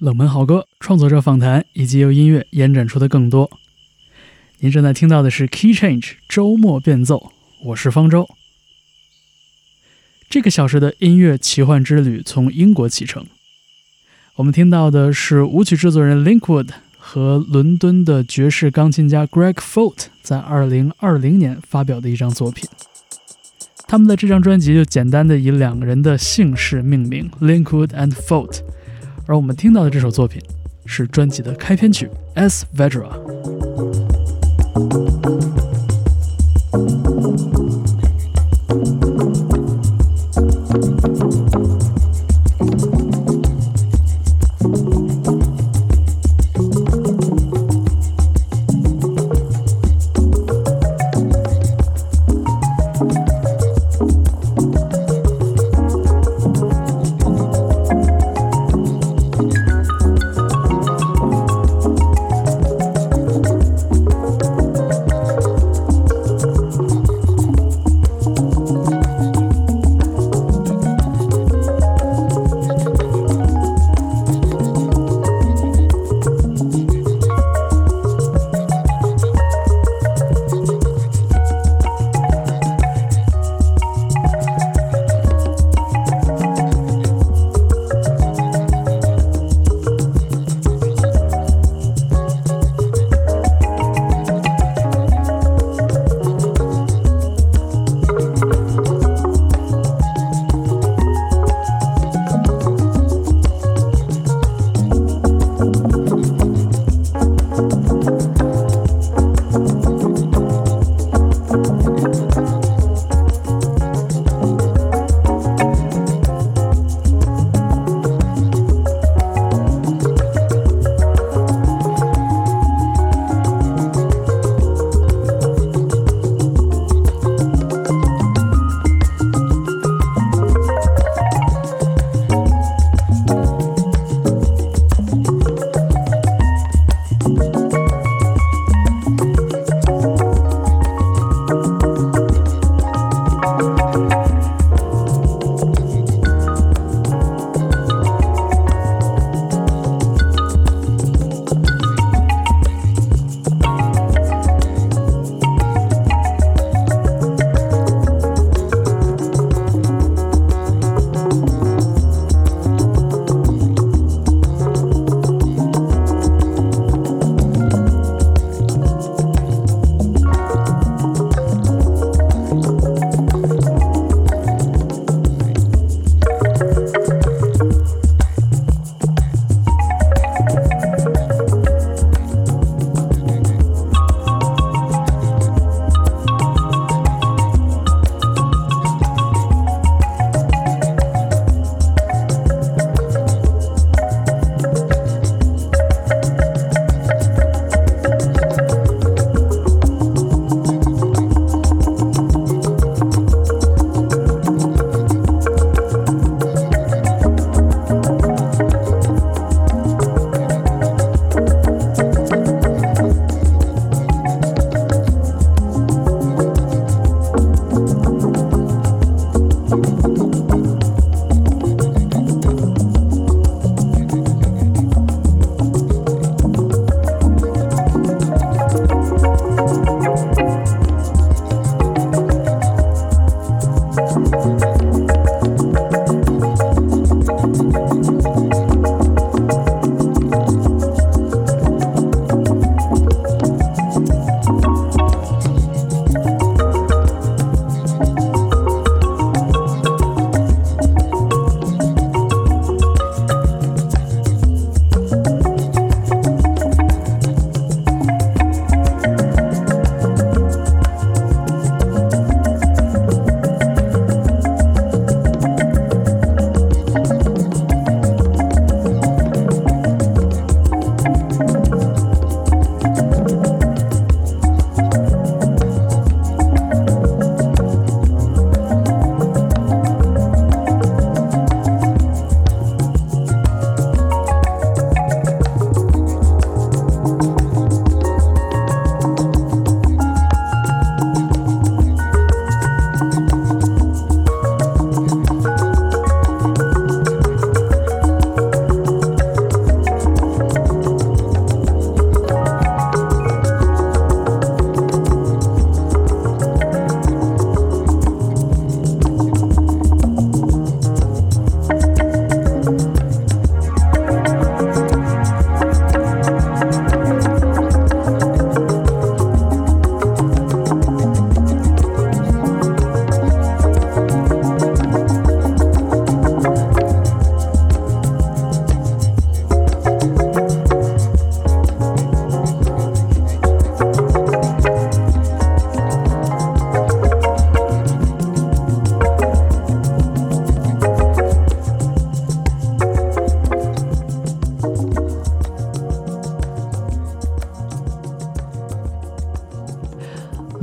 冷门好歌、创作者访谈以及由音乐延展出的更多。您正在听到的是 Key Change 周末变奏，我是方舟。这个小时的音乐奇幻之旅从英国启程。我们听到的是舞曲制作人 Linkwood 和伦敦的爵士钢琴家 Greg Folt 在2020年发表的一张作品。他们的这张专辑就简单的以两个人的姓氏命名，Linkwood and Folt。而我们听到的这首作品是专辑的开篇曲《S Vedra》。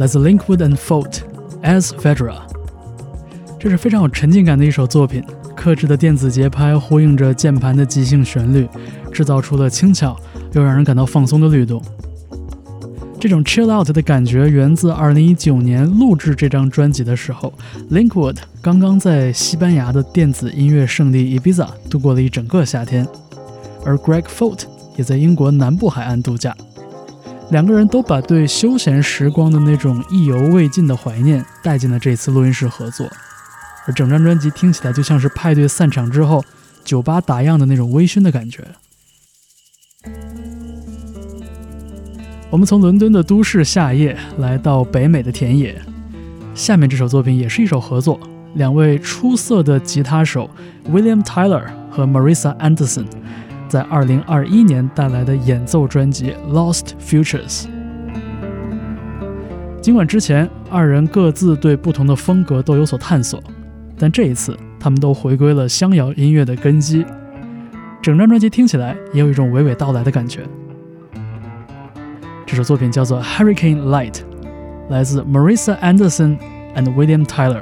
来自 Linkwood and Folt as Fedra。这是非常有沉浸感的一首作品，克制的电子节拍呼应着键盘的即兴旋律，制造出了轻巧又让人感到放松的律动。这种 chill out 的感觉源自2019年录制这张专辑的时候，Linkwood 刚刚在西班牙的电子音乐圣地 Ibiza 度过了一整个夏天，而 Greg Folt 也在英国南部海岸度假。两个人都把对休闲时光的那种意犹未尽的怀念带进了这次录音室合作，而整张专辑听起来就像是派对散场之后酒吧打烊的那种微醺的感觉。我们从伦敦的都市夏夜来到北美的田野，下面这首作品也是一首合作，两位出色的吉他手 William Tyler 和 Marissa Anderson 在2021年带来的演奏专辑《Lost Futures》。尽管之前二人各自对不同的风格都有所探索，但这一次他们都回归了乡谣音乐的根基，整张专辑听起来也有一种娓娓道来的感觉。这首作品叫做《Hurricane Light》，来自 Marissa Anderson and William Tyler。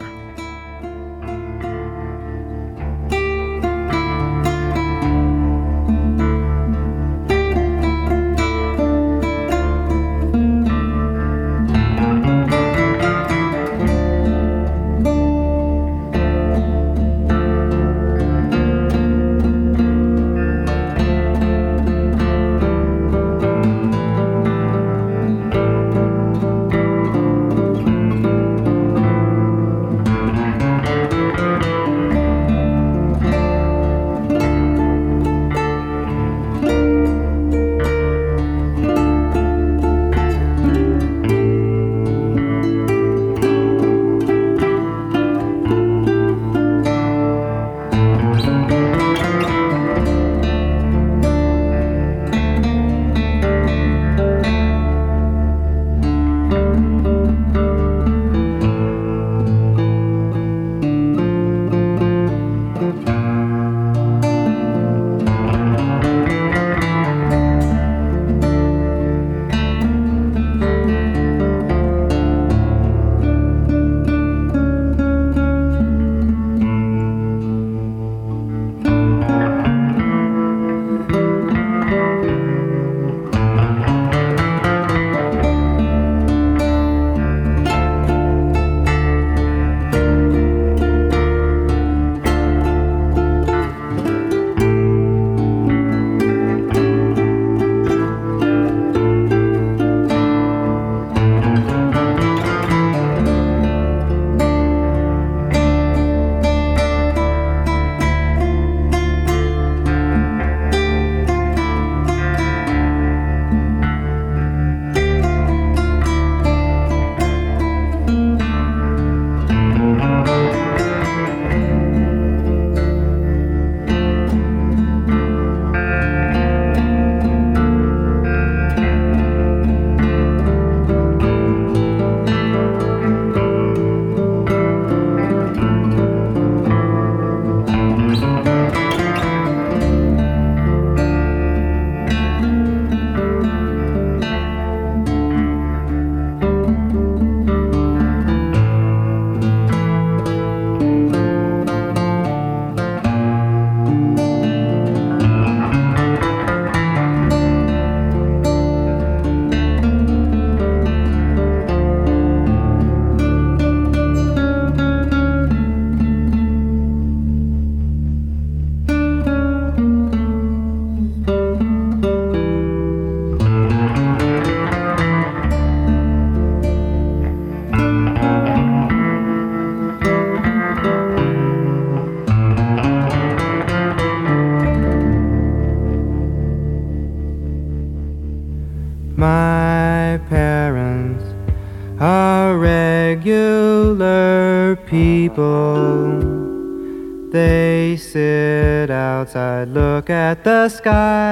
The sky.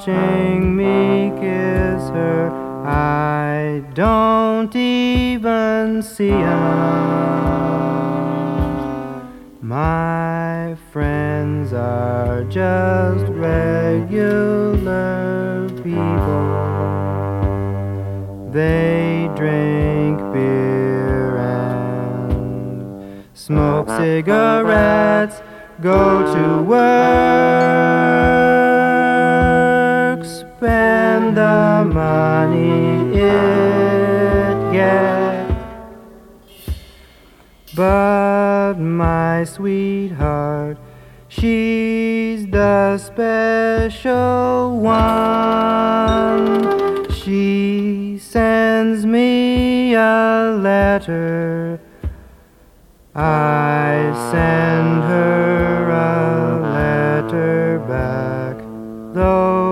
Watching me kiss her, I don't even see 'em. My friends are just regular people. They drink beer and smoke cigarettes, go to work, spend the money it gets. But my sweetheart, she's the special one. She sends me a letter. I send her a letter back, though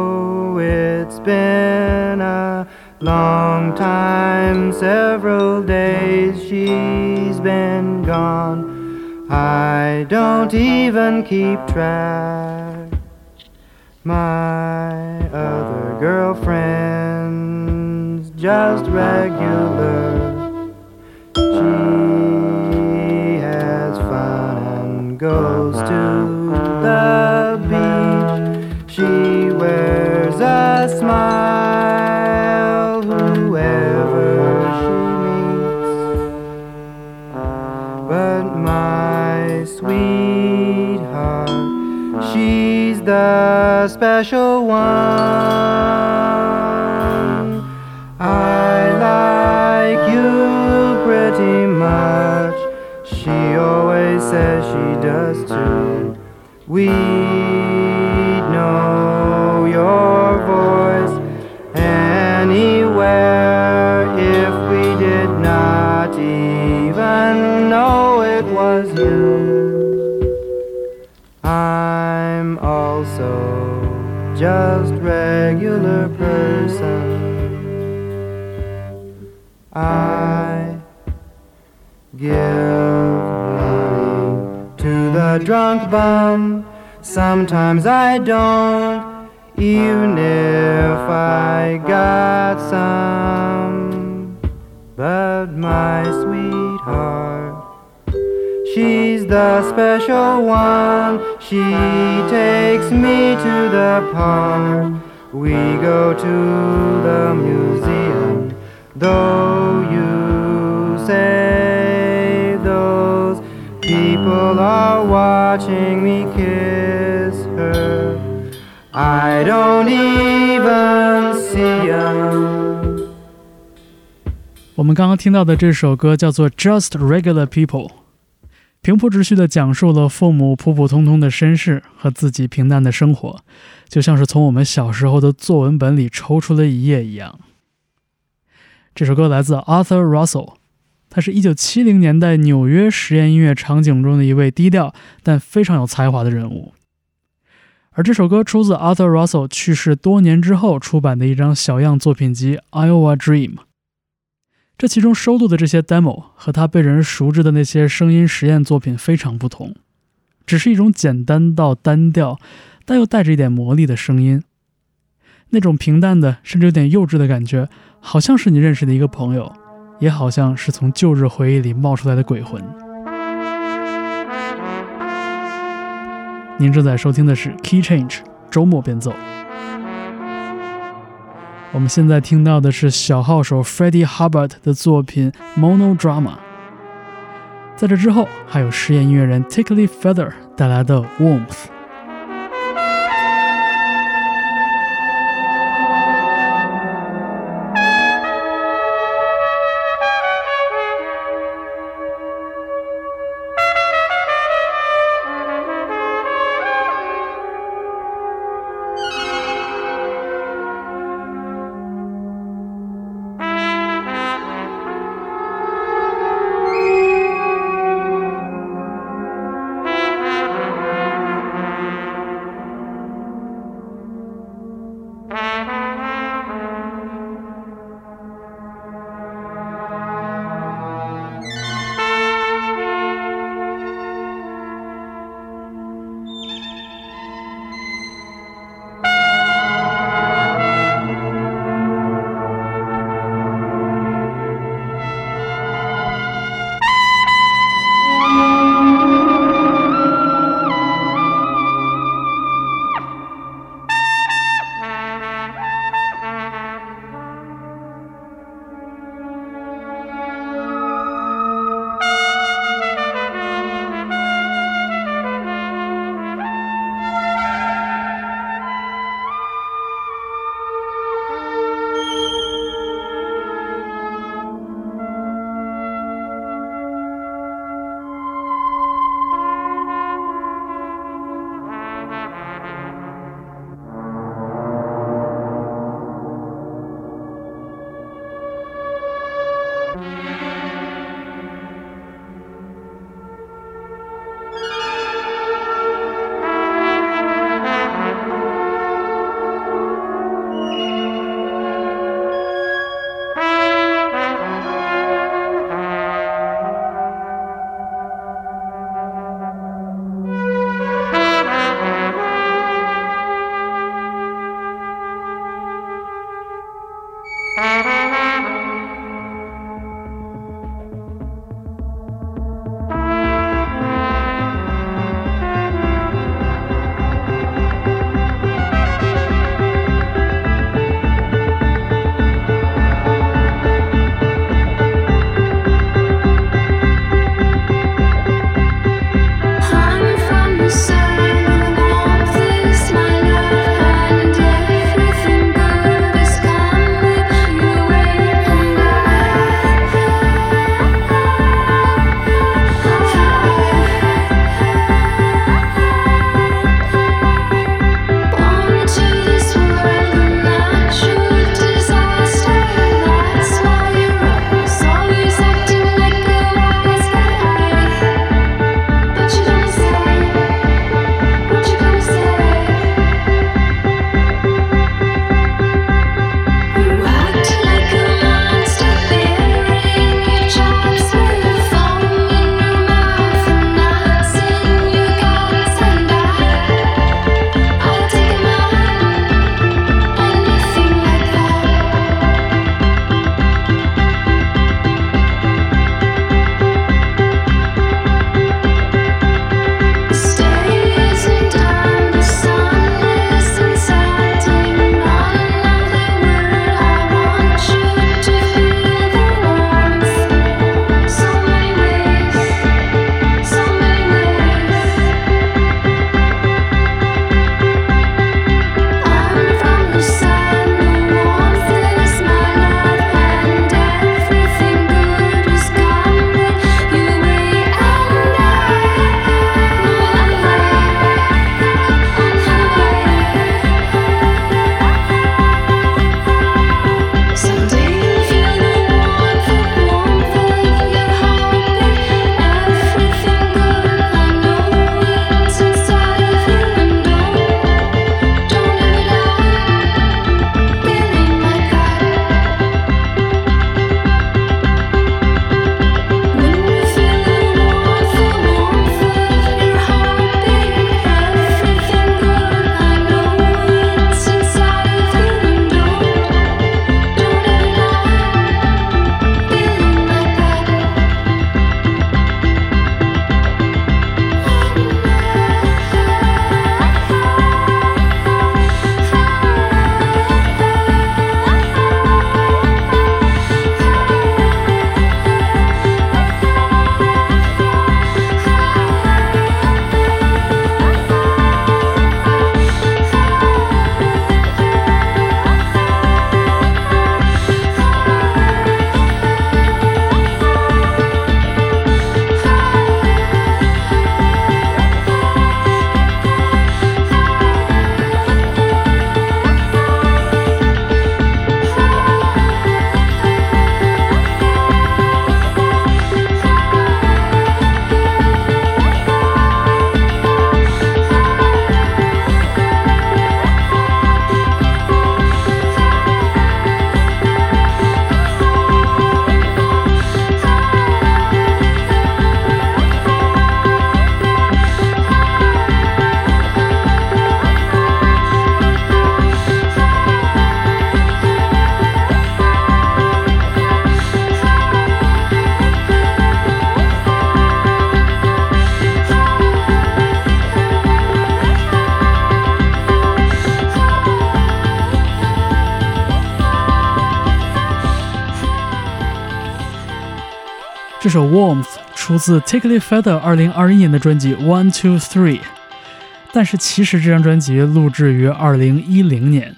it's been a long time, several days she's been gone. I don't even keep track. My other girlfriend's just regular. Special one. I like you pretty much. She always says she does too. We just regular person. I give money to the drunk bum. Sometimes I don't, even if I got some. But my sweetheart, she's the special one. She takes me to the park. We go to the museum. Though you say those people are watching me kiss her, I don't even see 'em. 我们刚刚听到的这首歌叫做《Just Regular People》， 平铺直叙地讲述了父母普普通通的身世和自己平淡的生活，就像是从我们小时候的作文本里抽出了一页一样。这首歌来自 Arthur Russell，他是一九七零年代纽约实验音乐场景中的一位低调但非常有才华的人物。而这首歌出自 Arthur Russell 去世多年之后出版的一张小样作品集《Iowa Dream》。这其中收录的这些 demo 和他被人熟知的那些声音实验作品非常不同，只是一种简单到单调，但又带着一点魔力的声音。那种平淡的，甚至有点幼稚的感觉，好像是你认识的一个朋友，也好像是从旧日回忆里冒出来的鬼魂。您正在收听的是 Key Change 周末变奏。我们现在听到的是小号手 Freddie Hubbard 的作品 Monodrama。在这之后，还有实验音乐人 Tickly Feather 带来的 Warmth。这首 Warmth 出自 Tickly Feather 二零二一年的专辑 One Two Three，但是其实这张专辑录制于二零一零年。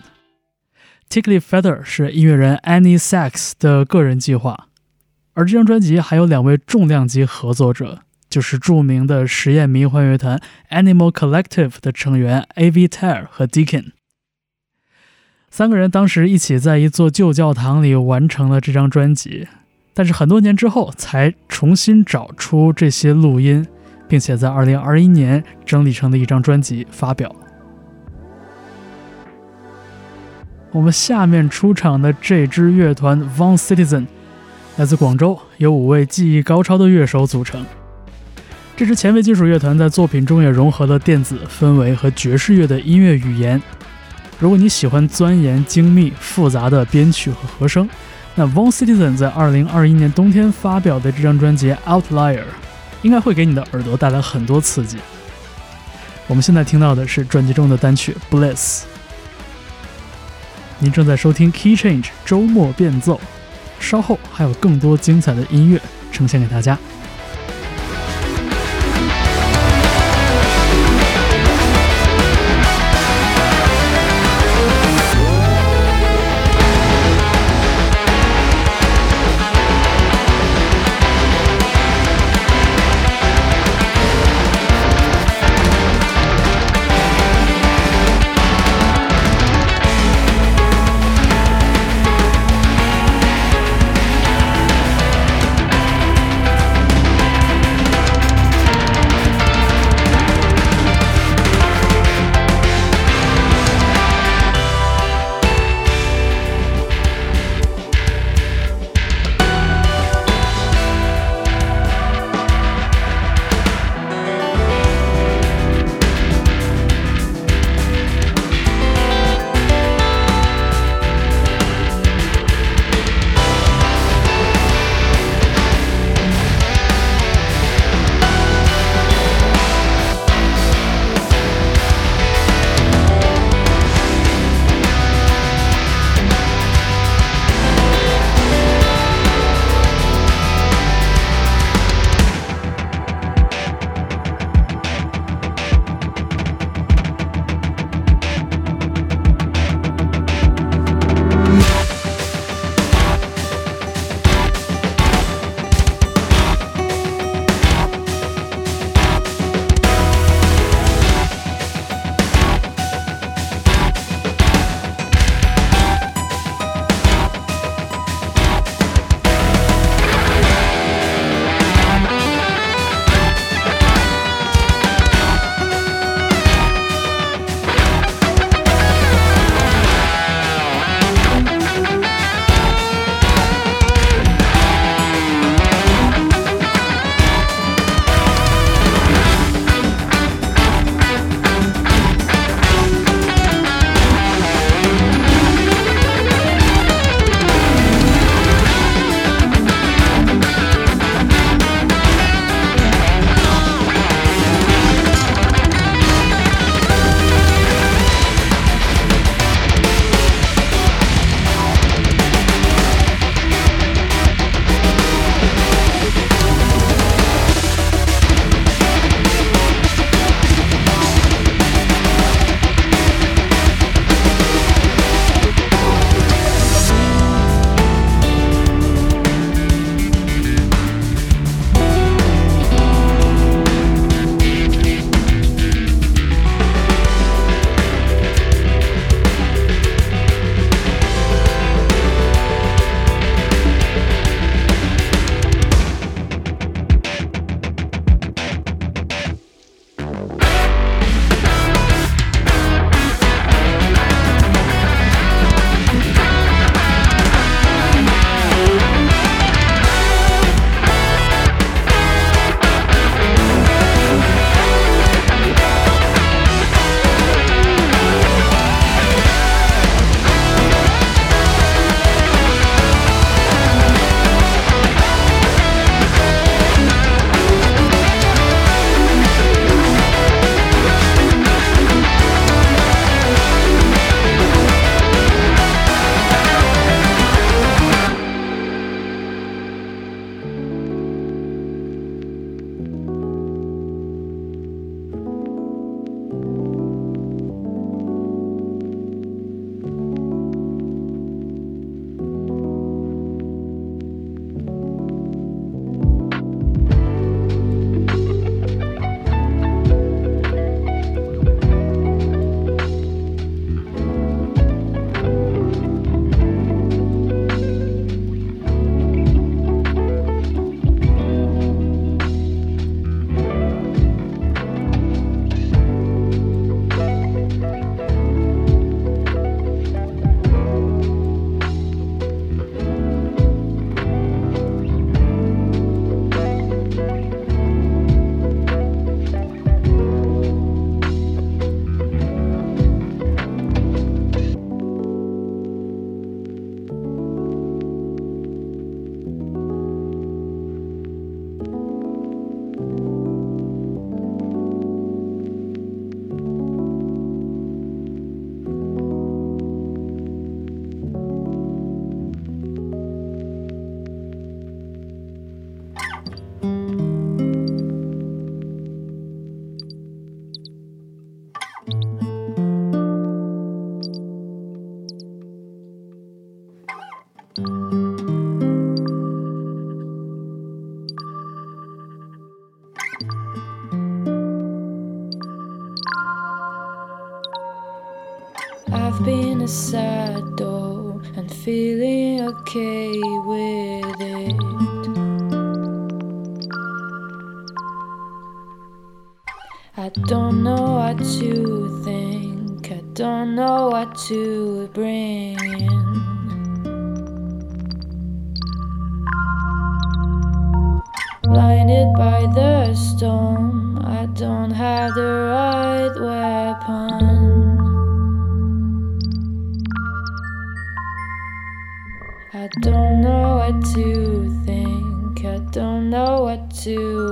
Tickly Feather 是音乐人 Annie Sax 的个人计划，而这张专辑还有两位重量级合作者，就是著名的实验迷幻乐团 Animal Collective 的成员 Avi Ter 和 Deacon。三个人当时一起在一座旧教堂里完成了这张专辑。但是很多年之后才重新找出这些录音，并且在2021年整理成的一张专辑发表。我们下面出场的这支乐团 Von Citizen 来自广州，由五位技艺高超的乐手组成。这支前卫金属乐团在作品中也融合了电子氛围和爵士乐的音乐语言。如果你喜欢钻研精密复杂的编曲和和声，那 Von Citizen 在二零二一年冬天发表的这张专辑《Outlier》，应该会给你的耳朵带来很多刺激。我们现在听到的是专辑中的单曲《Bliss》。您正在收听 Key Change 周末变奏，稍后还有更多精彩的音乐呈现给大家。Been a sad doll and feeling okay with it. I don't know what to think, I don't know what to bring in. Blinded by the storm, to think, I don't know what to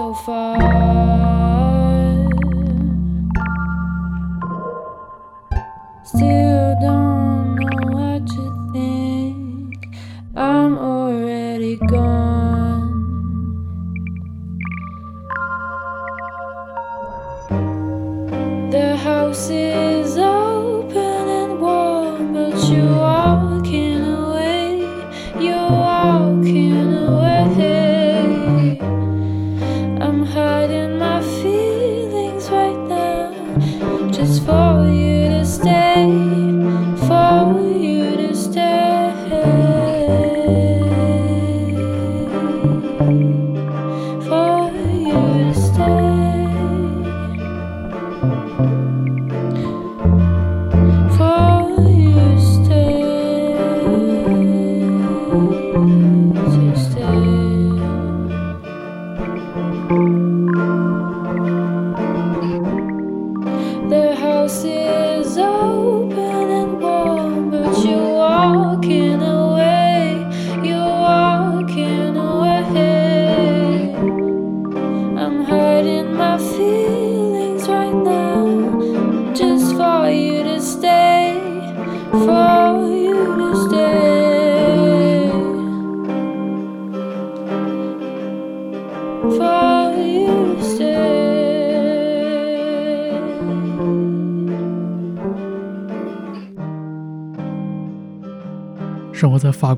so far.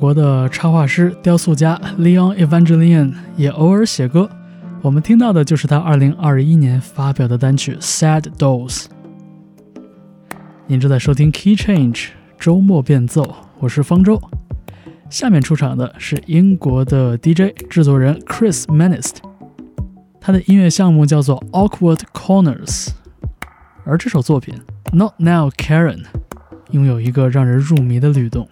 国的插画师、雕塑家 Leon Evangelion 也偶尔写歌。我们听到的就是他2021年发表的单曲《Sad Dolls》。您正在收听 Key Change 周末变奏，我是方舟。下面出场的是英国的 DJ 制作人 Chris Manist，他的音乐项目叫做 Awkward Corners，而这首作品 Not Now Karen 拥有一个让人入迷的律动。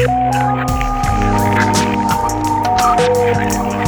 我们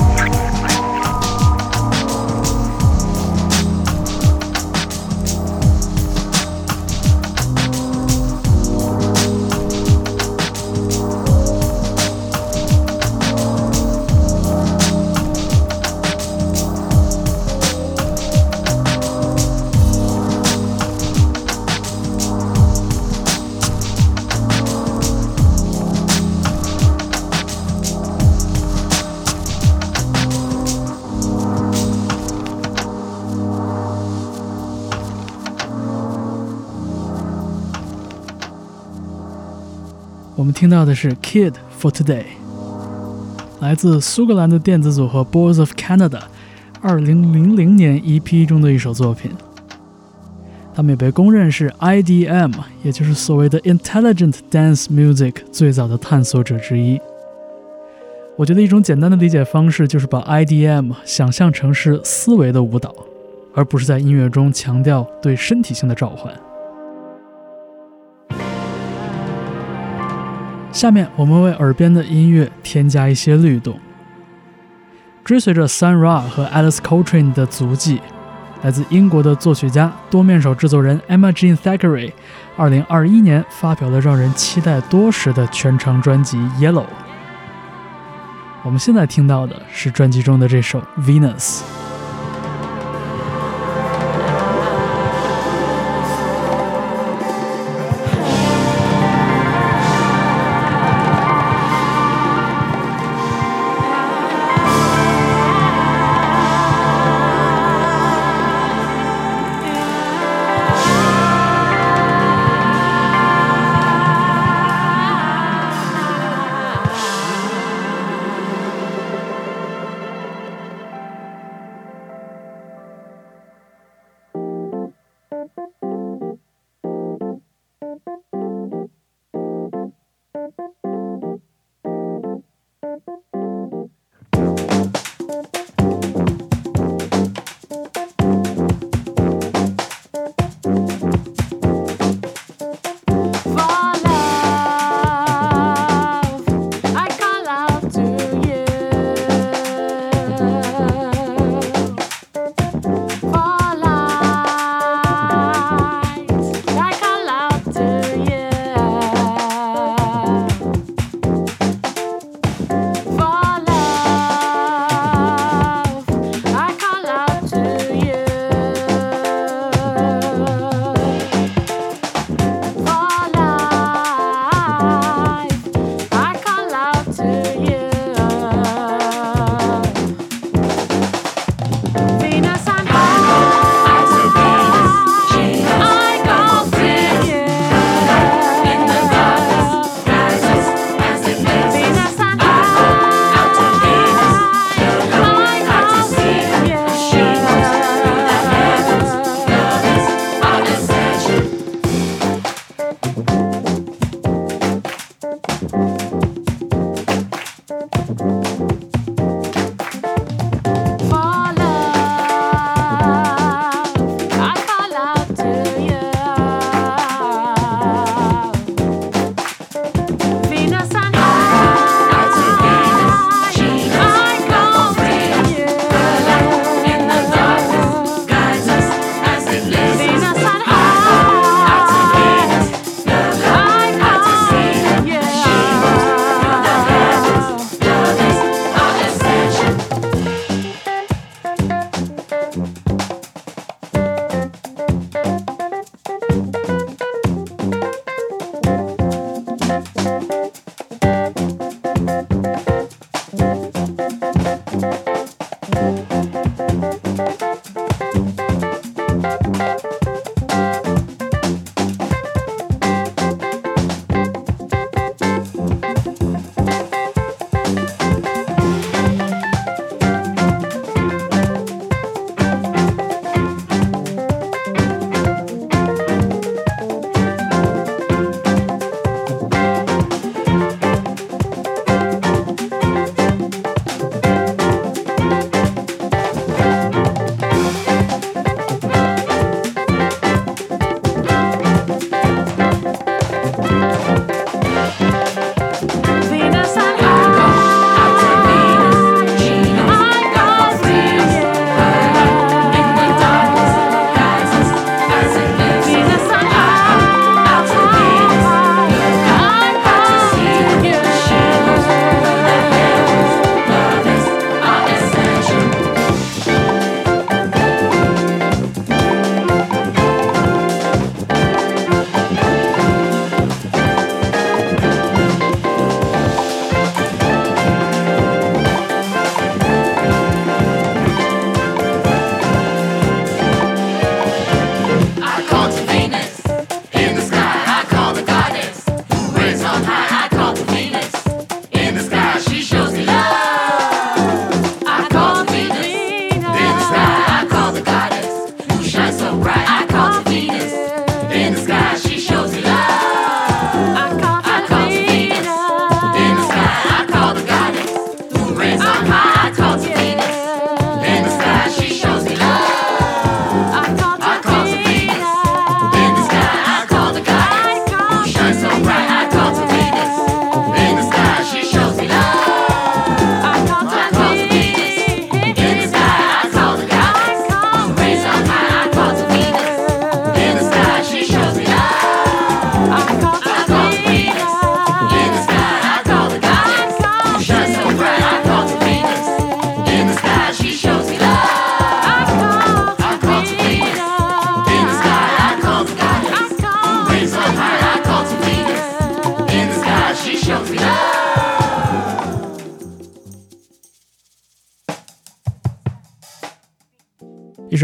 听到的是《Kid for Today》，来自苏格兰的电子组合 Boys of Canada，二零零零年 EP 中的一首作品。他们也被公认是 IDM，也就是所谓的 Intelligent Dance Music 最早的探索者之一。我觉得一种简单的理解方式就是把 IDM 想象成是思维的舞蹈，而不是在音乐中强调对身体性的召唤。下面我们为耳边的音乐添加一些律动，追随着 Sun Ra 和 Alice Coltrane 的足迹，来自英国的作曲家、多面手制作人 Emma Jean Thackeray，二零二一年发表了让人期待多时的全长专辑《Yellow》。我们现在听到的是专辑中的这首《Venus》。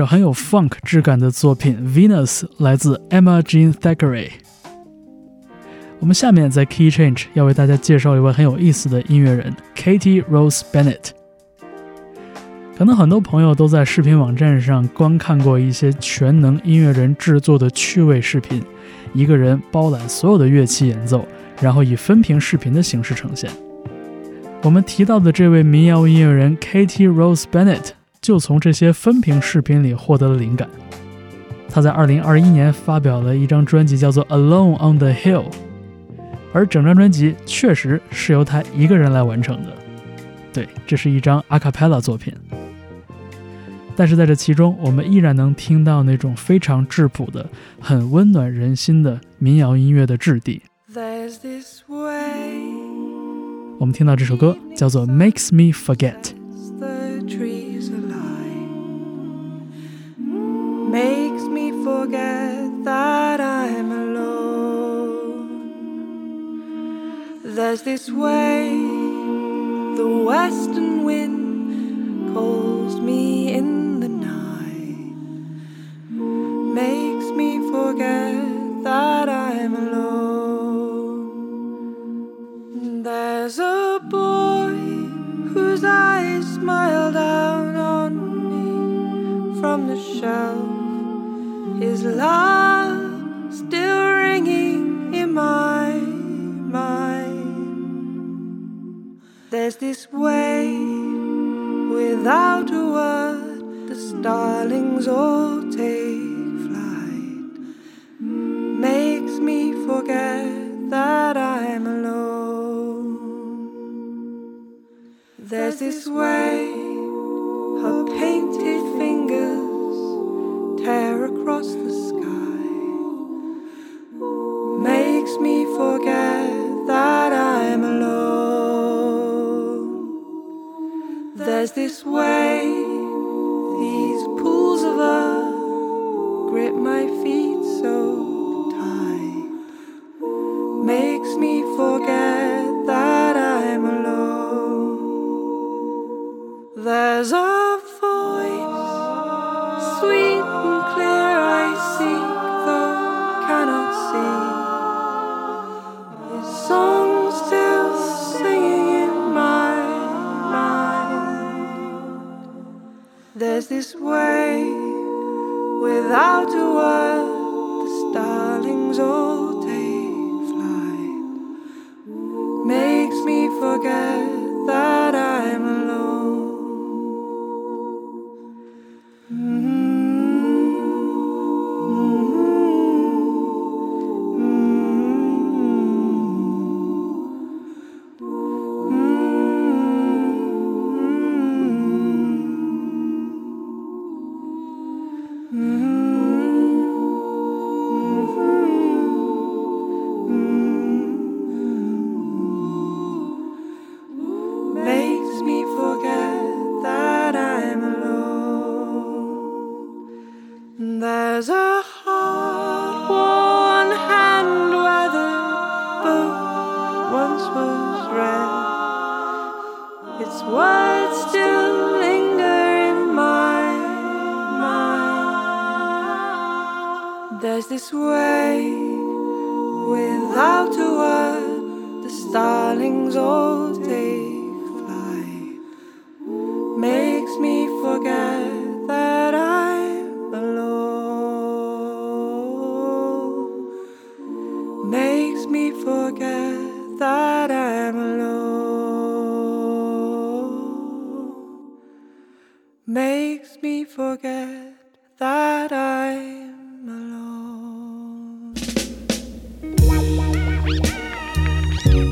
很有 funk 质感的作品《Venus》来自 Emma Jean Thackeray。我们下面在 Key Change 要为大家介绍一位很有意思的音乐人 Katie Rose Bennett。可能很多朋友都在视频网站上观看过一些全能音乐人制作的趣味视频，一个人包揽所有的乐器演奏，然后以分屏视频的形式呈现。我们提到的这位民谣音乐人 Katie Rose Bennett 就从这些分屏视频里获得了灵感。他在2021年发表了一张专辑，叫做《Alone on the Hill》，而整张专辑确实是由他一个人来完成的。对，这是一张 a cappella 作品。但是在这其中，我们依然能听到那种非常质朴的、很温暖人心的民谣音乐的质地。我们听到这首歌叫做《Makes Me Forget》。There's this way, the western wind calls me in the night, makes me forget that I'm alone. There's a boy whose eyes smile down on me. From the shelf, his love There's this way without a word, the starlings all take flight. makes me forget that I'm alone. There's this way her painted fingers tear across the sky, makes me forget that I'm There's this way, these pools of earth grip my feet so tight. makes me forget that I'm alone. There's a voice, sweet and clear, I seek, though cannot see. This way, without a word, the starlings all day fly. makes me forget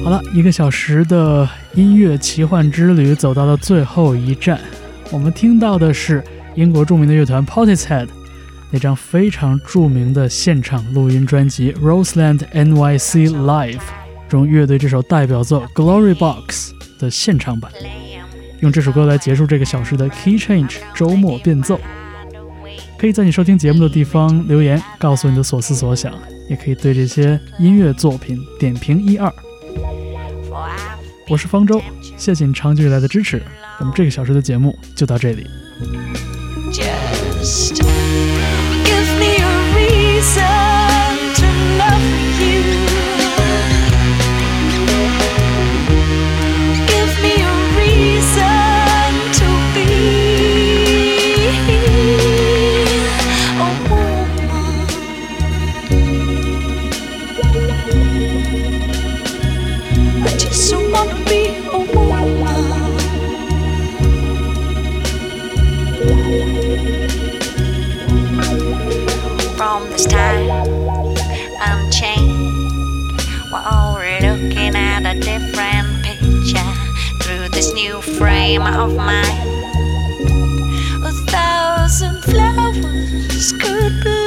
好了，一个小时的音乐奇幻之旅走到了最后一站，我们听到的是英国著名的乐团 Portishead 那张非常著名的现场录音专辑《Roseland NYC Live》中乐队这首代表作《Glory Box》的现场版。用这首歌来结束这个小时的 Key Change 周末变奏。可以在你收听节目的地方留言，告诉你的所思所想，也可以对这些音乐作品点评一二。我是方舟，谢谢你长久以来的支持。我们这个小时的节目就到这里。Just give me a reason to love. Frame of mind. A thousand flowers could bloom.